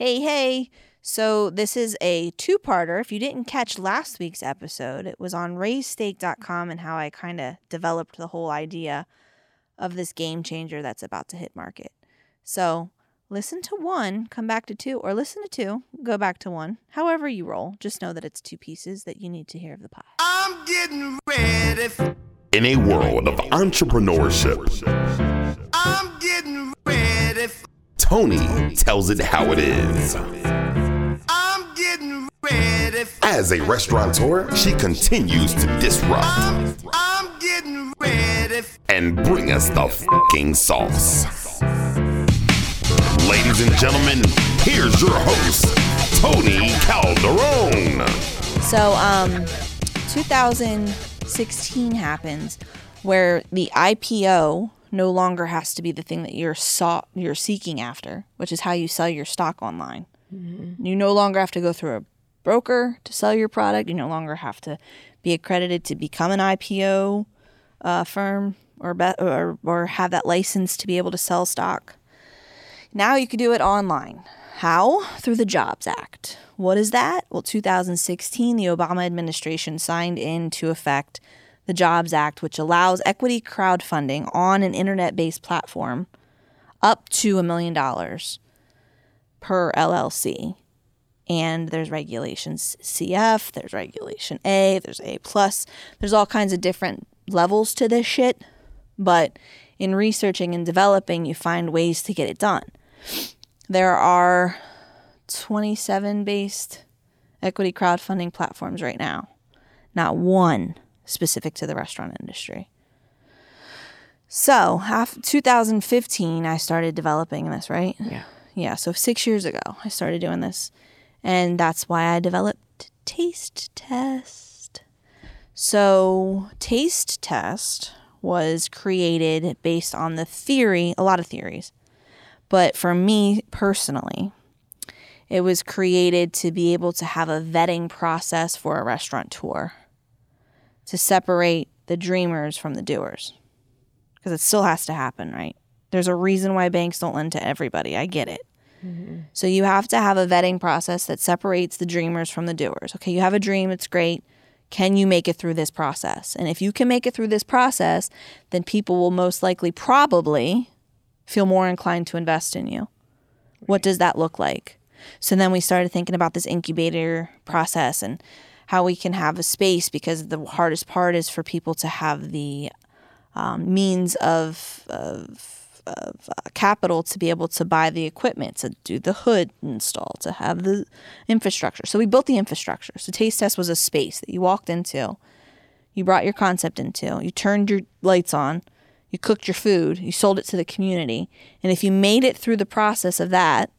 Hey, hey. So, this is a two parter. If you didn't catch last week's episode, it was on raisedstake.com and how I kind of developed the whole idea of this game changer that's about to hit market. So, listen to one, come back to two, or listen to two, go back to one. However, you roll, just know that it's two pieces that you need to hear of the pie. I'm getting ready. For, In a world of entrepreneurship, I'm getting ready. For, Tony tells it how it is. I'm getting ready. For, As a restaurateur, she continues to disrupt I'm, I'm getting ready. For, and bring us the fucking sauce. Ladies and gentlemen, here's your host, Tony Calderon. So, um, 2016 happens where the IPO no longer has to be the thing that you're sought, you're seeking after, which is how you sell your stock online. You no longer have to go through a broker to sell your product. You no longer have to be accredited to become an IPO uh, firm or, be- or or have that license to be able to sell stock. Now you can do it online. How? Through the Jobs Act. What is that? Well, 2016, the Obama administration signed into effect the Jobs Act, which allows equity crowdfunding on an internet based platform up to a million dollars per LLC. And there's regulations CF, there's regulation A, there's A plus, there's all kinds of different levels to this shit. But in researching and developing, you find ways to get it done. There are 27 based equity crowdfunding platforms right now, not one specific to the restaurant industry. So, half 2015, I started developing this, right? Yeah. Yeah, so six years ago, I started doing this. And that's why I developed Taste Test. So, Taste Test was created based on the theory, a lot of theories. But for me personally, it was created to be able to have a vetting process for a restaurateur to separate the dreamers from the doers. Because it still has to happen, right? There's a reason why banks don't lend to everybody. I get it. Mm-hmm. So you have to have a vetting process that separates the dreamers from the doers. Okay, you have a dream, it's great. Can you make it through this process? And if you can make it through this process, then people will most likely probably feel more inclined to invest in you. What does that look like? So then we started thinking about this incubator process and how we can have a space because the hardest part is for people to have the um, means of, of of uh, capital to be able to buy the equipment, to do the hood install, to have the infrastructure. So we built the infrastructure. So Taste Test was a space that you walked into, you brought your concept into, you turned your lights on, you cooked your food, you sold it to the community. And if you made it through the process of that,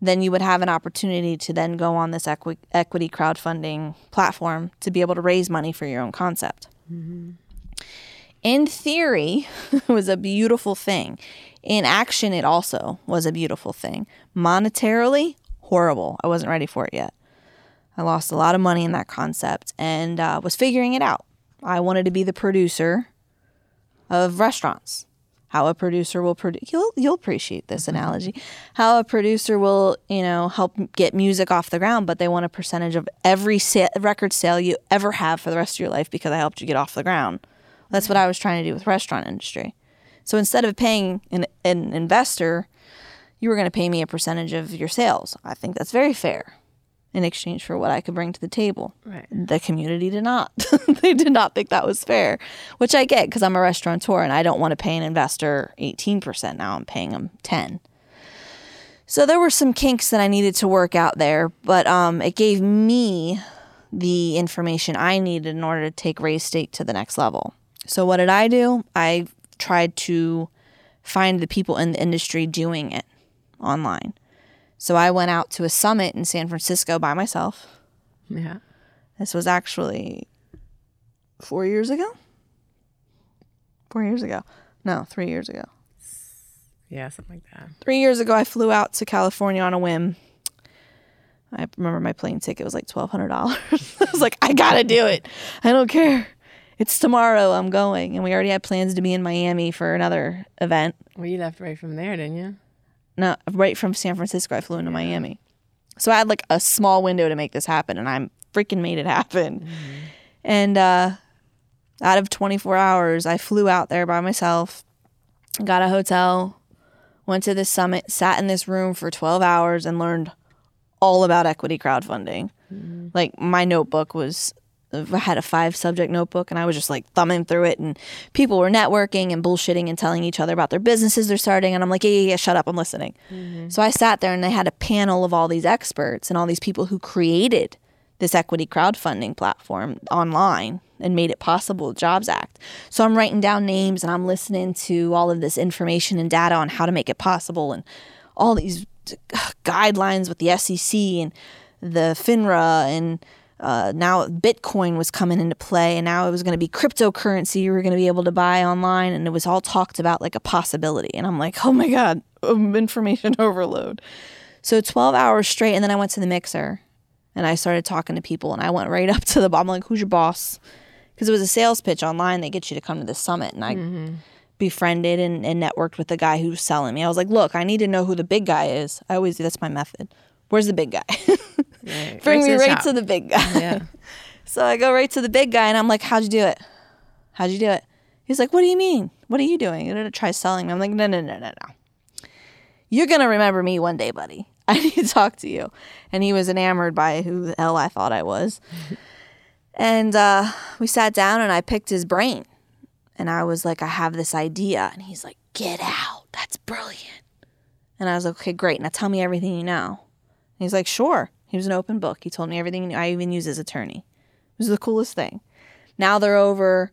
then you would have an opportunity to then go on this equi- equity crowdfunding platform to be able to raise money for your own concept. In theory it was a beautiful thing. In action it also was a beautiful thing. Monetarily horrible. I wasn't ready for it yet. I lost a lot of money in that concept and uh, was figuring it out. I wanted to be the producer of restaurants how a producer will produce you'll, you'll appreciate this mm-hmm. analogy. How a producer will you know help get music off the ground but they want a percentage of every sa- record sale you ever have for the rest of your life because i helped you get off the ground. That's what I was trying to do with restaurant industry. So instead of paying an, an investor, you were going to pay me a percentage of your sales. I think that's very fair in exchange for what I could bring to the table. Right. The community did not. they did not think that was fair, which I get because I'm a restaurateur and I don't want to pay an investor 18%. Now I'm paying them 10. So there were some kinks that I needed to work out there, but um, it gave me the information I needed in order to take Raise Stake to the next level. So what did I do? I tried to find the people in the industry doing it online. So I went out to a summit in San Francisco by myself. Yeah. This was actually four years ago. Four years ago. No, three years ago. Yeah, something like that. Three years ago, I flew out to California on a whim. I remember my plane ticket was like twelve hundred dollars. I was like, I gotta do it. I don't care. It's tomorrow. I'm going, and we already had plans to be in Miami for another event. Well, you left right from there, didn't you? No, right from San Francisco, I flew into Miami. So I had like a small window to make this happen, and I freaking made it happen. And uh, out of 24 hours, I flew out there by myself, got a hotel, went to this summit, sat in this room for 12 hours, and learned all about equity crowdfunding. Like my notebook was, I had a five subject notebook, and I was just like thumbing through it, and people were networking and bullshitting and telling each other about their businesses they're starting, and I'm like, yeah, yeah, yeah shut up, I'm listening. So I sat there, and they had a panel of all these experts and all these people who created this equity crowdfunding platform online and made it possible, Jobs Act. So I'm writing down names and I'm listening to all of this information and data on how to make it possible and all these uh, guidelines with the SEC and the FINRA and uh, now Bitcoin was coming into play, and now it was going to be cryptocurrency you were going to be able to buy online, and it was all talked about like a possibility. And I'm like, oh my god, um, information overload. So 12 hours straight, and then I went to the mixer, and I started talking to people, and I went right up to the. I'm like, who's your boss? Because it was a sales pitch online that gets you to come to the summit, and I befriended and, and networked with the guy who was selling me. I was like, look, I need to know who the big guy is. I always do that's my method. Where's the big guy? Right. Bring Right me the right top. to the big guy. Yeah. So I go right to the big guy and I'm like, How'd you do it? How'd you do it? He's like, What do you mean? What are you doing? You're gonna try selling me. I'm like, No, no, no, no, no. You're gonna remember me one day, buddy. I need to talk to you. And he was enamored by who the hell I thought I was. and uh, we sat down and I picked his brain. And I was like, I have this idea. And he's like, Get out. That's brilliant. And I was like, Okay, great. Now tell me everything you know. He's like, Sure. He was an open book. He told me everything. I even used his attorney. It was the coolest thing. Now they're over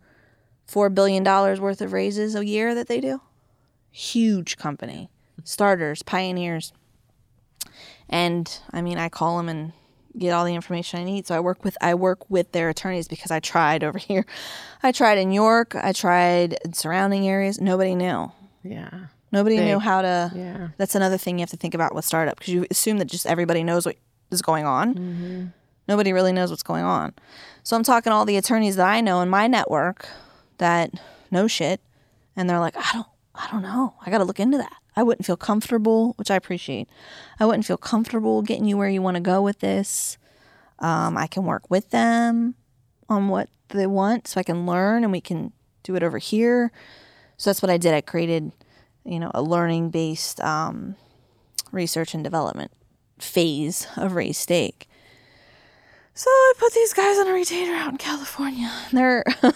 $4 billion worth of raises a year that they do. Huge company. Starters, pioneers. And I mean, I call them and get all the information I need. So I work with I work with their attorneys because I tried over here. I tried in York, I tried in surrounding areas. Nobody knew. Yeah. Nobody knew how to Yeah. that's another thing you have to think about with startup because you assume that just everybody knows what is going on. Mm-hmm. Nobody really knows what's going on. So I'm talking to all the attorneys that I know in my network that know shit, and they're like, I don't, I don't know. I got to look into that. I wouldn't feel comfortable, which I appreciate. I wouldn't feel comfortable getting you where you want to go with this. Um, I can work with them on what they want, so I can learn, and we can do it over here. So that's what I did. I created, you know, a learning based um, research and development phase of raised stake. So I put these guys on a retainer out in California. They're a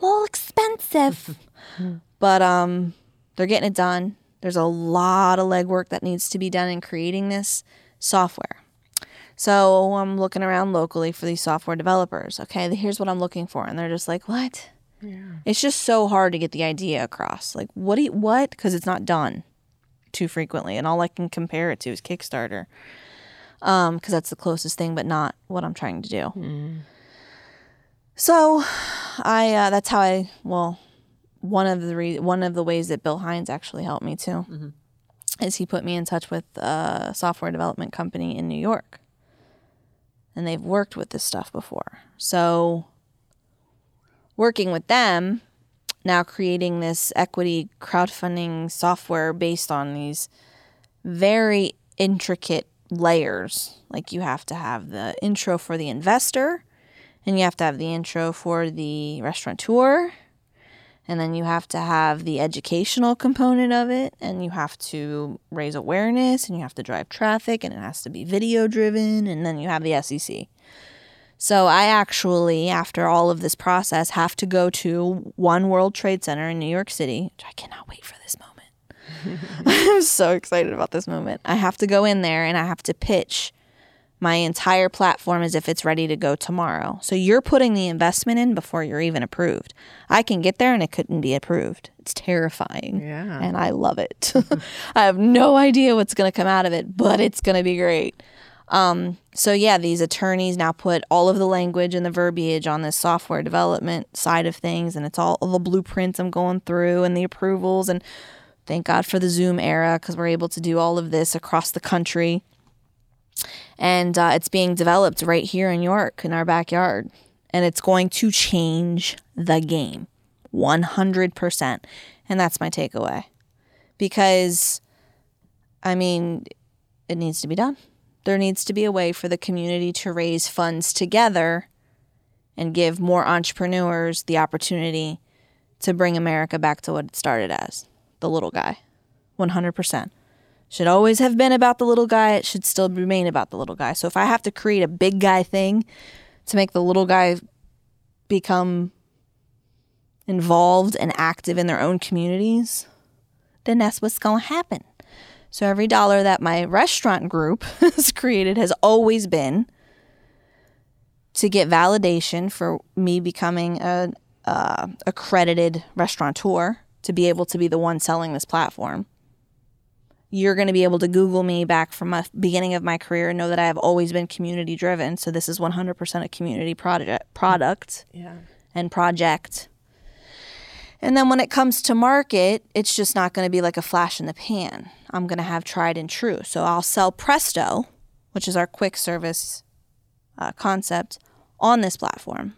little expensive, but um, they're getting it done. There's a lot of legwork that needs to be done in creating this software. So I'm looking around locally for these software developers. Okay, here's what I'm looking for, and they're just like, "What?" It's just so hard to get the idea across. Like, what do you, what? Because it's not done too frequently, and all I can compare it to is Kickstarter, um, because that's the closest thing, but not what I'm trying to do. So, I uh, that's how I well, one of the re- one of the ways that Bill Hines actually helped me too, is he put me in touch with a software development company in New York, and they've worked with this stuff before. So, working with them, now creating this equity crowdfunding software based on these very intricate layers. Like you have to have the intro for the investor, and you have to have the intro for the restaurateur, and then you have to have the educational component of it, and you have to raise awareness, and you have to drive traffic, and it has to be video driven, and then you have the SEC. So I actually, after all of this process, have to go to One World Trade Center in New York City. I cannot wait for this moment. I'm so excited about this moment. I have to go in there and I have to pitch my entire platform as if it's ready to go tomorrow. So you're putting the investment in before you're even approved. I can get there and it couldn't be approved. It's terrifying. Yeah. And I love it. I have no idea what's going to come out of it, but it's going to be great. Um, so yeah, these attorneys now put all of the language and the verbiage on this software development side of things, and it's all, the blueprints I'm going through and the approvals. And thank God for the Zoom era because we're able to do all of this across the country. And uh, it's being developed right here in York in our backyard, and it's going to change the game, 100%. And that's my takeaway, because I mean, it needs to be done. There needs to be a way for the community to raise funds together and give more entrepreneurs the opportunity to bring America back to what it started as the little guy. 100%. Should always have been about the little guy. It should still remain about the little guy. So if I have to create a big guy thing to make the little guy become involved and active in their own communities, then that's what's going to happen. So every dollar that my restaurant group has created has always been to get validation for me becoming a uh, accredited restaurateur to be able to be the one selling this platform. You're going to be able to Google me back from the beginning of my career and know that I have always been community driven. So this is 100% a community project product Yeah. and project. And then when it comes to market, it's just not going to be like a flash in the pan. I'm going to have tried and true. So I'll sell Presto, which is our quick service uh, concept, on this platform.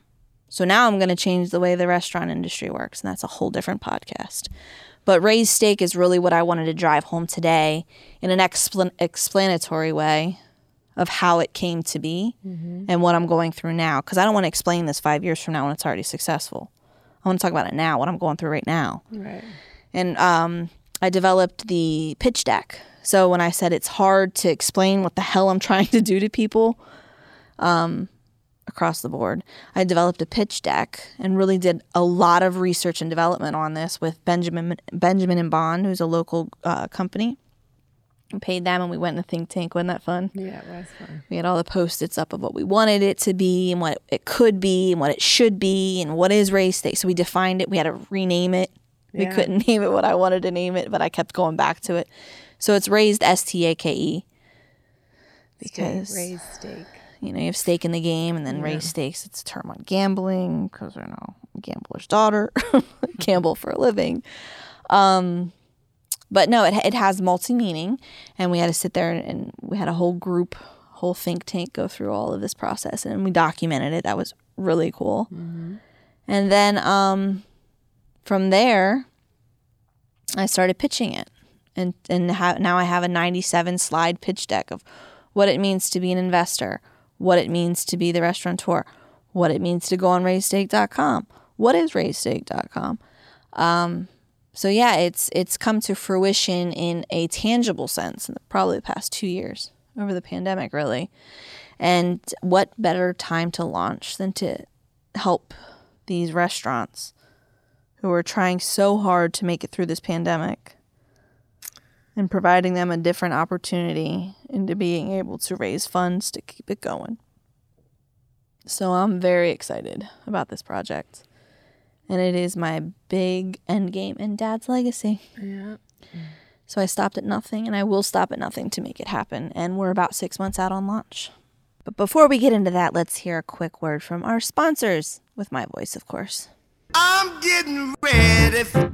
So now I'm going to change the way the restaurant industry works, and that's a whole different podcast. But raised stake is really what I wanted to drive home today in an explan- explanatory way of how it came to be and what I'm going through now. Because I don't want to explain this five years from now when it's already successful. I want to talk about it now, what I'm going through right now. Right. And um, I developed the pitch deck. So when I said it's hard to explain what the hell I'm trying to do to people um, across the board, I developed a pitch deck and really did a lot of research and development on this with Benjamin Benjamin and Bond, who's a local uh, company. We paid them and we went in a think tank. Wasn't that fun? Yeah, it was fun. We had all the post-its up of what we wanted it to be and what it could be and what it should be and what is race day. So we defined it. We had to rename it. We couldn't name it what I wanted to name it, but I kept going back to it. So it's raised S T A K E because raised steak. you know you have stake in the game and then raise stakes. It's a term on gambling because you know gambler's daughter, gamble for a living. Um, but no, it it has multi meaning, and we had to sit there and, we had a whole group, whole think tank go through all of this process, and we documented it. That was really cool. And then um, from there, I started pitching it, and and ha- now I have a 97 slide pitch deck of what it means to be an investor, what it means to be the restaurateur, what it means to go on raisedstake.com. What is raisedstake.com? Um, so yeah, it's it's come to fruition in a tangible sense in probably the past two years over the pandemic, really. And what better time to launch than to help these restaurants who are trying so hard to make it through this pandemic and providing them a different opportunity into being able to raise funds to keep it going. So I'm very excited about this project. And it is my big end game and dad's legacy. Yeah. So I stopped at nothing and I will stop at nothing to make it happen. And we're about six months out on launch. But before we get into that, let's hear a quick word from our sponsors, with my voice, of course. I'm getting ready for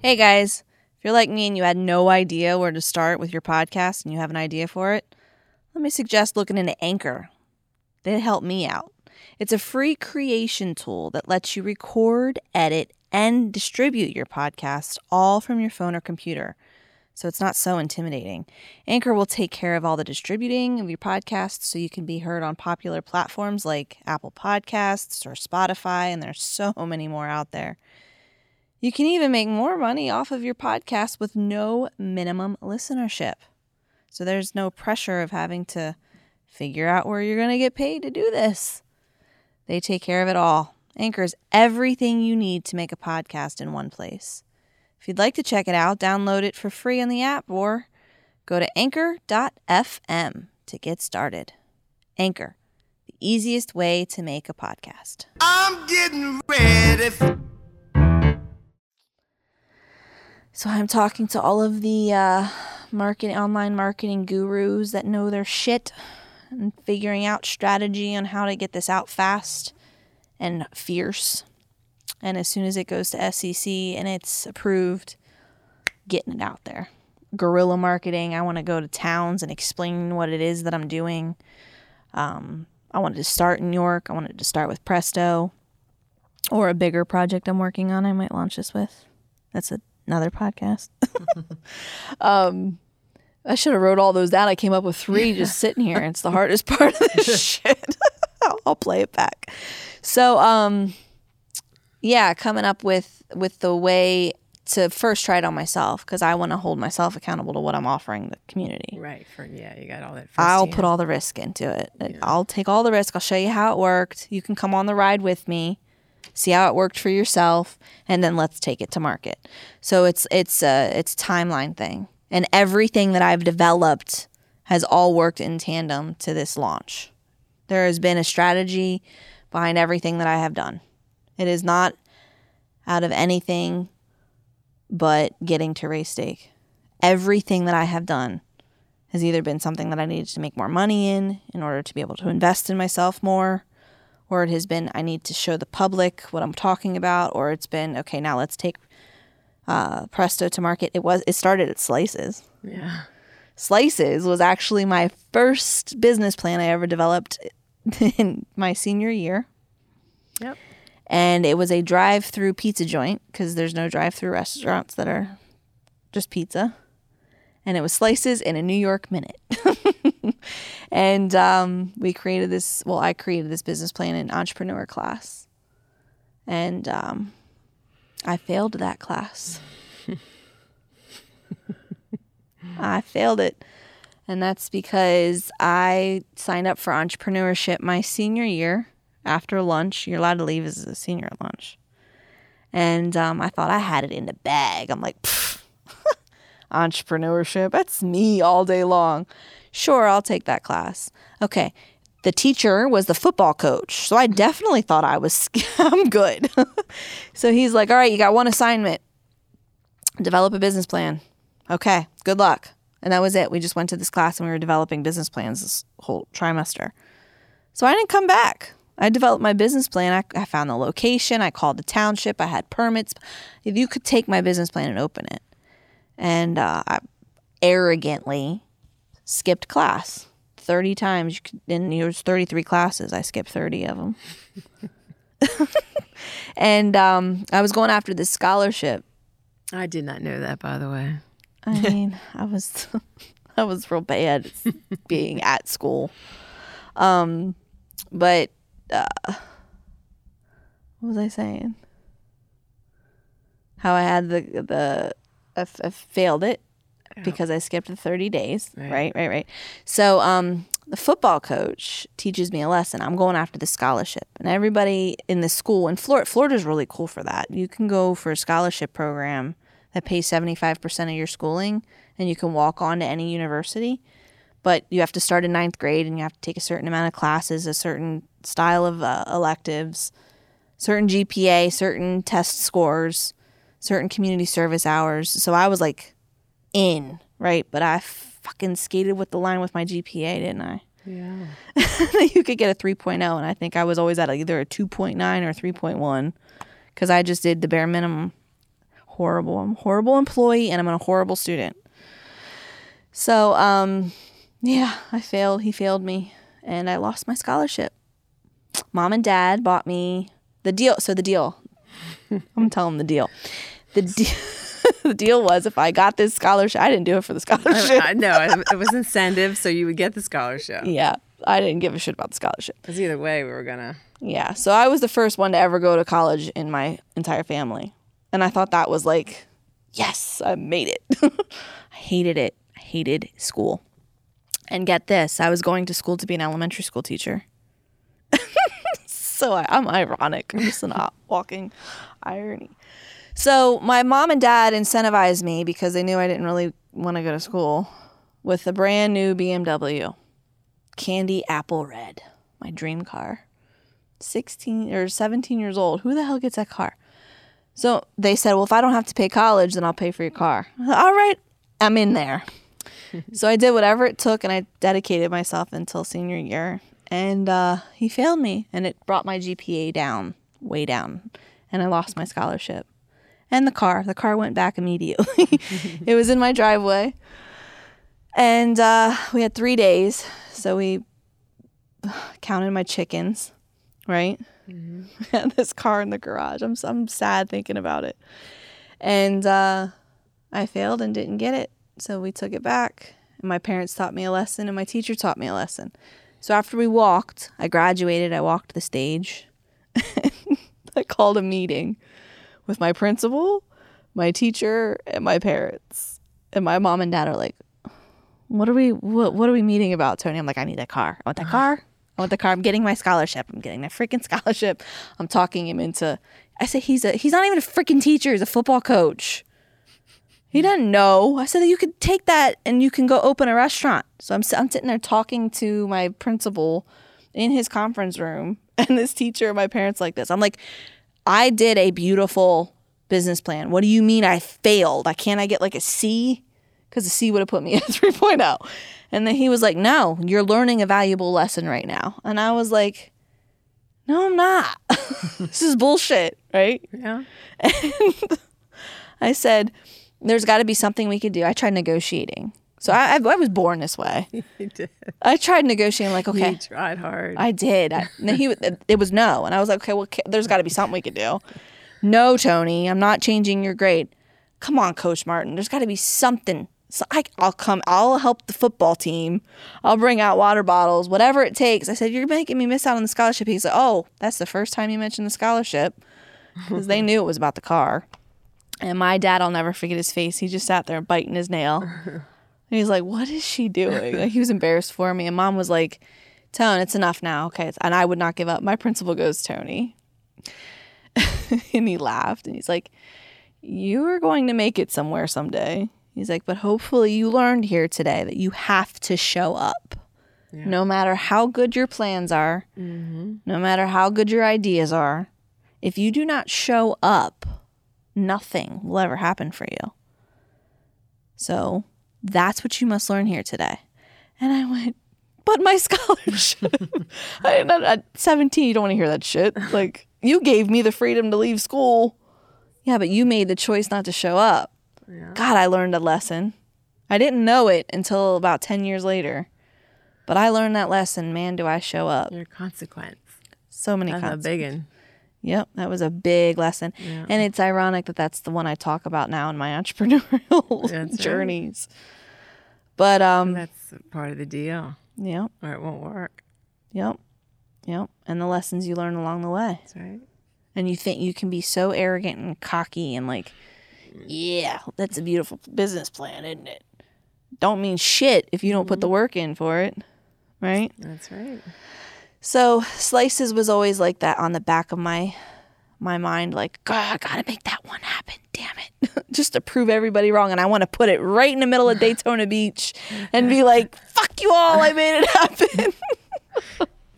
Hey guys, if you're like me and you had no idea where to start with your podcast and you have an idea for it, let me suggest looking into Anchor. They help me out. It's a free creation tool that lets you record, edit, and distribute your podcast all from your phone or computer. So it's not so intimidating. Anchor will take care of all the distributing of your podcast so you can be heard on popular platforms like Apple Podcasts or Spotify, and there's so many more out there. You can even make more money off of your podcast with no minimum listenership. So there's no pressure of having to figure out where you're going to get paid to do this. They take care of it all. Anchor is everything you need to make a podcast in one place. If you'd like to check it out, download it for free on the app or go to anchor.fm to get started. Anchor, the easiest way to make a podcast. I'm getting ready for So I'm talking to all of the uh, marketing, online marketing gurus that know their shit, and figuring out strategy on how to get this out fast and fierce. And as soon as it goes to SEC and it's approved, getting it out there. Guerrilla marketing. I want to go to towns and explain what it is that I'm doing. Um, I wanted to start in York. I wanted to start with Presto, or a bigger project I'm working on. I might launch this with. That's another podcast. um, I should have wrote all those down. I came up with three just sitting here. It's the hardest part of this shit. I'll, play it back. So, um, yeah, coming up with with the way to first try it on myself because I want to hold myself accountable to what I'm offering the community. Right. For yeah, you got all that. I'll firsthand. put all the risk into it. I'll take all the risk. I'll show you how it worked. You can come on the ride with me, see how it worked for yourself, and then let's take it to market. So it's it's a it's a timeline thing, and everything that I've developed has all worked in tandem to this launch. There has been a strategy behind everything that I have done. It is not out of anything but getting to raised stake. Everything that I have done has either been something that I needed to make more money in in order to be able to invest in myself more, or it has been I need to show the public what I'm talking about, or it's been okay, now let's take uh, Presto to market. It was it started at Slices. Yeah. Slices was actually my first business plan I ever developed in my senior year. Yep. And it was a drive through pizza joint because there's no drive through restaurants that are just pizza. And it was slices in a New York minute. and um, we created this, well, I created this business plan in entrepreneur class. And um, I failed that class. I failed it. And that's because I signed up for entrepreneurship my senior year after lunch. You're allowed to leave as a senior at lunch. And um, I thought I had it in the bag. I'm like, entrepreneurship, that's me all day long. Sure, I'll take that class. Okay. The teacher was the football coach. So I definitely thought I was, I'm good. so he's like, all right, you got one assignment develop a business plan. Okay, good luck. And that was it. We just went to this class and we were developing business plans this whole trimester. So I didn't come back. I developed my business plan. I, I found the location. I called the township. I had permits. If you could take my business plan and open it. And uh, I arrogantly skipped class 30 times. You could, and there was 33 classes. I skipped 30 of them. and um, I was going after this scholarship I did not know that, by the way. I mean, I was I was real bad being at school. Um but uh, what was I saying? How I had the the I, f- I failed it because I skipped the 30 days. Right, right, right. So um the football coach teaches me a lesson. I'm going after the scholarship. And everybody in the school in Florida Florida's really cool for that. You can go for a scholarship program that pays 75% of your schooling and you can walk on to any university but you have to start in ninth grade and you have to take a certain amount of classes a certain style of uh, electives certain gpa certain test scores certain community service hours so i was like in right? But i fucking skated with the line with my gpa didn't i? Yeah. you could get a 3.0 and i think i was always at either a 2.9 or 3.1 because i just did the bare minimum. Horrible. I'm a horrible employee and i'm a horrible student. So um yeah i failed. He failed me and i lost my scholarship. Mom and dad bought me the deal. So the deal. I'm them the deal. The, de- the deal was if i got this scholarship i didn't do it for the scholarship I know it, it was incentive, so you would get the scholarship. yeah i didn't give a shit about the scholarship Because either way, we were gonna. Yeah. So I was the first one to ever go to college in my entire family. And I thought that was like, yes, I made it. I hated it. I hated school. And get this, I was going to school to be an elementary school teacher. so I, I'm ironic. I'm just an walking irony. So my mom and dad incentivized me because they knew I didn't really want to go to school with a brand new BMW, candy apple red, my dream car. 16 or 17 years old. Who the hell gets that car? So they said, Well, if I don't have to pay college, then I'll pay for your car. Said, All right, I'm in there. so I did whatever it took and I dedicated myself until senior year. And uh, he failed me and it brought my GPA down, way down. And I lost my scholarship. And the car. The car went back immediately. it was in my driveway. And uh, we had three days. So we counted my chickens right? had this car in the garage. I'm I'm sad thinking about it. And uh, I failed and didn't get it, so we took it back, and my parents taught me a lesson, and my teacher taught me a lesson. So after we walked, I graduated, I walked the stage. I called a meeting with my principal, my teacher, and my parents. And my mom and dad are like, "What are we what, what are we meeting about, Tony?" I'm like, "I need that car. I want that car. I want the car. I'm getting my scholarship. I'm getting that freaking scholarship." I'm talking him into I said he's a he's not even a freaking teacher, he's a football coach. He doesn't know. I said you could take that and you can go open a restaurant. So I'm, I'm sitting there talking to my principal in his conference room and this teacher and my parents like this. I'm like, I did a beautiful business plan. What do you mean I failed? I can't I get like a C? Because a C would have put me at 3.0. And then he was like, No, you're learning a valuable lesson right now. And I was like, No, I'm not. this is bullshit, right? Yeah. And I said, There's got to be something we could do. I tried negotiating. So I, I, was born this way. He did. I tried negotiating, like, okay. He tried hard. I did. I, and he it was no, and I was like, okay, well, there's got to be something we could do. No, Tony, I'm not changing your grade. Come on, Coach Martin. There's got to be something. So I, I'll come. I'll help the football team. I'll bring out water bottles, whatever it takes. I said, you're making me miss out on the scholarship. He's like, oh, that's the first time you mentioned the scholarship, because they knew it was about the car. And my dad, I'll never forget his face. He just sat there biting his nail. And he's like, "What is she doing?" Like he was embarrassed for me, and mom was like, "Tone, it's enough now, okay?" And I would not give up. My principal goes, "Tony," and he laughed, and he's like, "You are going to make it somewhere someday." He's like, "But hopefully, you learned here today that you have to show up, no matter how good your plans are, mm-hmm. no matter how good your ideas are. If you do not show up, nothing will ever happen for you." So that's what you must learn here today. And I went, but my scholarship. I, at 17, you don't want to hear that shit. Like, you gave me the freedom to leave school. Yeah, but you made the choice not to show up. God, I learned a lesson. I didn't know it until about 10 years later. But I learned that lesson. Man, do I show up. Your consequence. So many That's a consequences. big one. Yep, that was a big lesson. And it's ironic that that's the one I talk about now in my entrepreneurial That's right. journeys. But um That's part of the deal, yep, or it won't work. yep. Yep, and the lessons you learn along the way. That's right. And you think you can be so arrogant and cocky and like, yeah, that's a beautiful business plan, isn't it? Don't mean shit if you don't put the work in for it, right? That's right. So slices was always like that on the back of my my mind, like, God, I gotta make that one happen. Damn it. Just to prove everybody wrong. And I want to put it right in the middle of Daytona Beach and be like, fuck you all, I made it happen.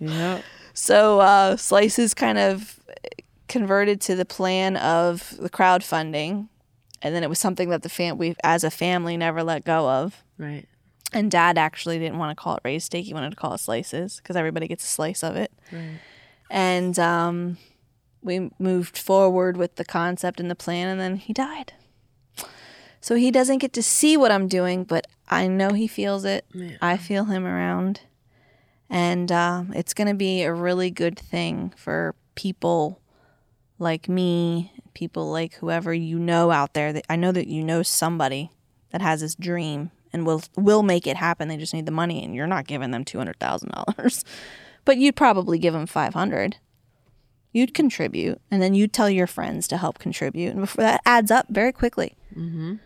Yep. so uh slices kind of converted to the plan of the crowdfunding. And then it was something that the fam we as a family never let go of. Right. And dad actually didn't want to call it raised stake. He wanted to call it slices because everybody gets a slice of it. Right. And um, we moved forward with the concept and the plan, and then he died. So he doesn't get to see what I'm doing, but I know he feels it. I feel him around. And uh, it's going to be a really good thing for people like me, people like whoever you know out there. That I know that you know somebody that has this dream and will will make it happen. They just need the money, and you're not giving them two hundred thousand dollars, but you'd probably give them five hundred. You'd contribute, and then you'd tell your friends to help contribute, and before that adds up very quickly. Mm-hmm.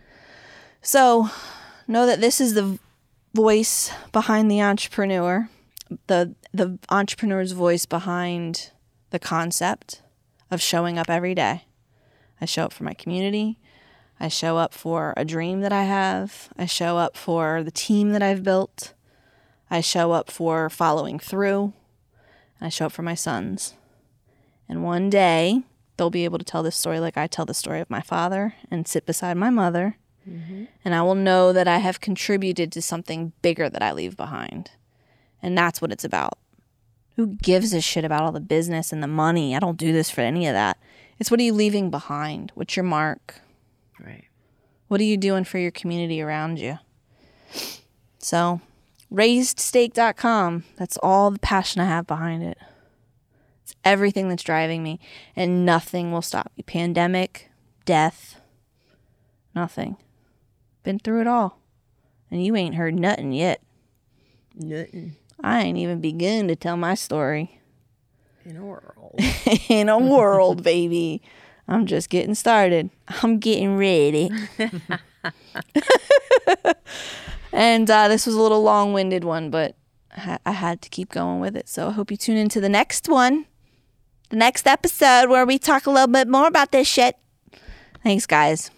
So, know that this is the voice behind the entrepreneur, the the entrepreneur's voice behind the concept of showing up every day. I show up for my community. I show up for a dream that I have. I show up for the team that I've built. I show up for following through. I show up for my sons. And one day, they'll be able to tell this story like I tell the story of my father and sit beside my mother. Mm-hmm. And I will know that I have contributed to something bigger that I leave behind. And that's what it's about. Who gives a shit about all the business and the money? I don't do this for any of that. It's what are you leaving behind? What's your mark? What are you doing for your community around you? So, raisedstake.com, that's all the passion I have behind it. It's everything that's driving me, and nothing will stop me. Pandemic, death, nothing. Been through it all. And you ain't heard nothing yet. Nothing I ain't even begun to tell my story. in a world. in a world, baby. I'm just getting started. I'm getting ready. and uh, this was a little long winded one, but I I had to keep going with it. So I hope you tune into the next one, the next episode where we talk a little bit more about this shit. Thanks, guys.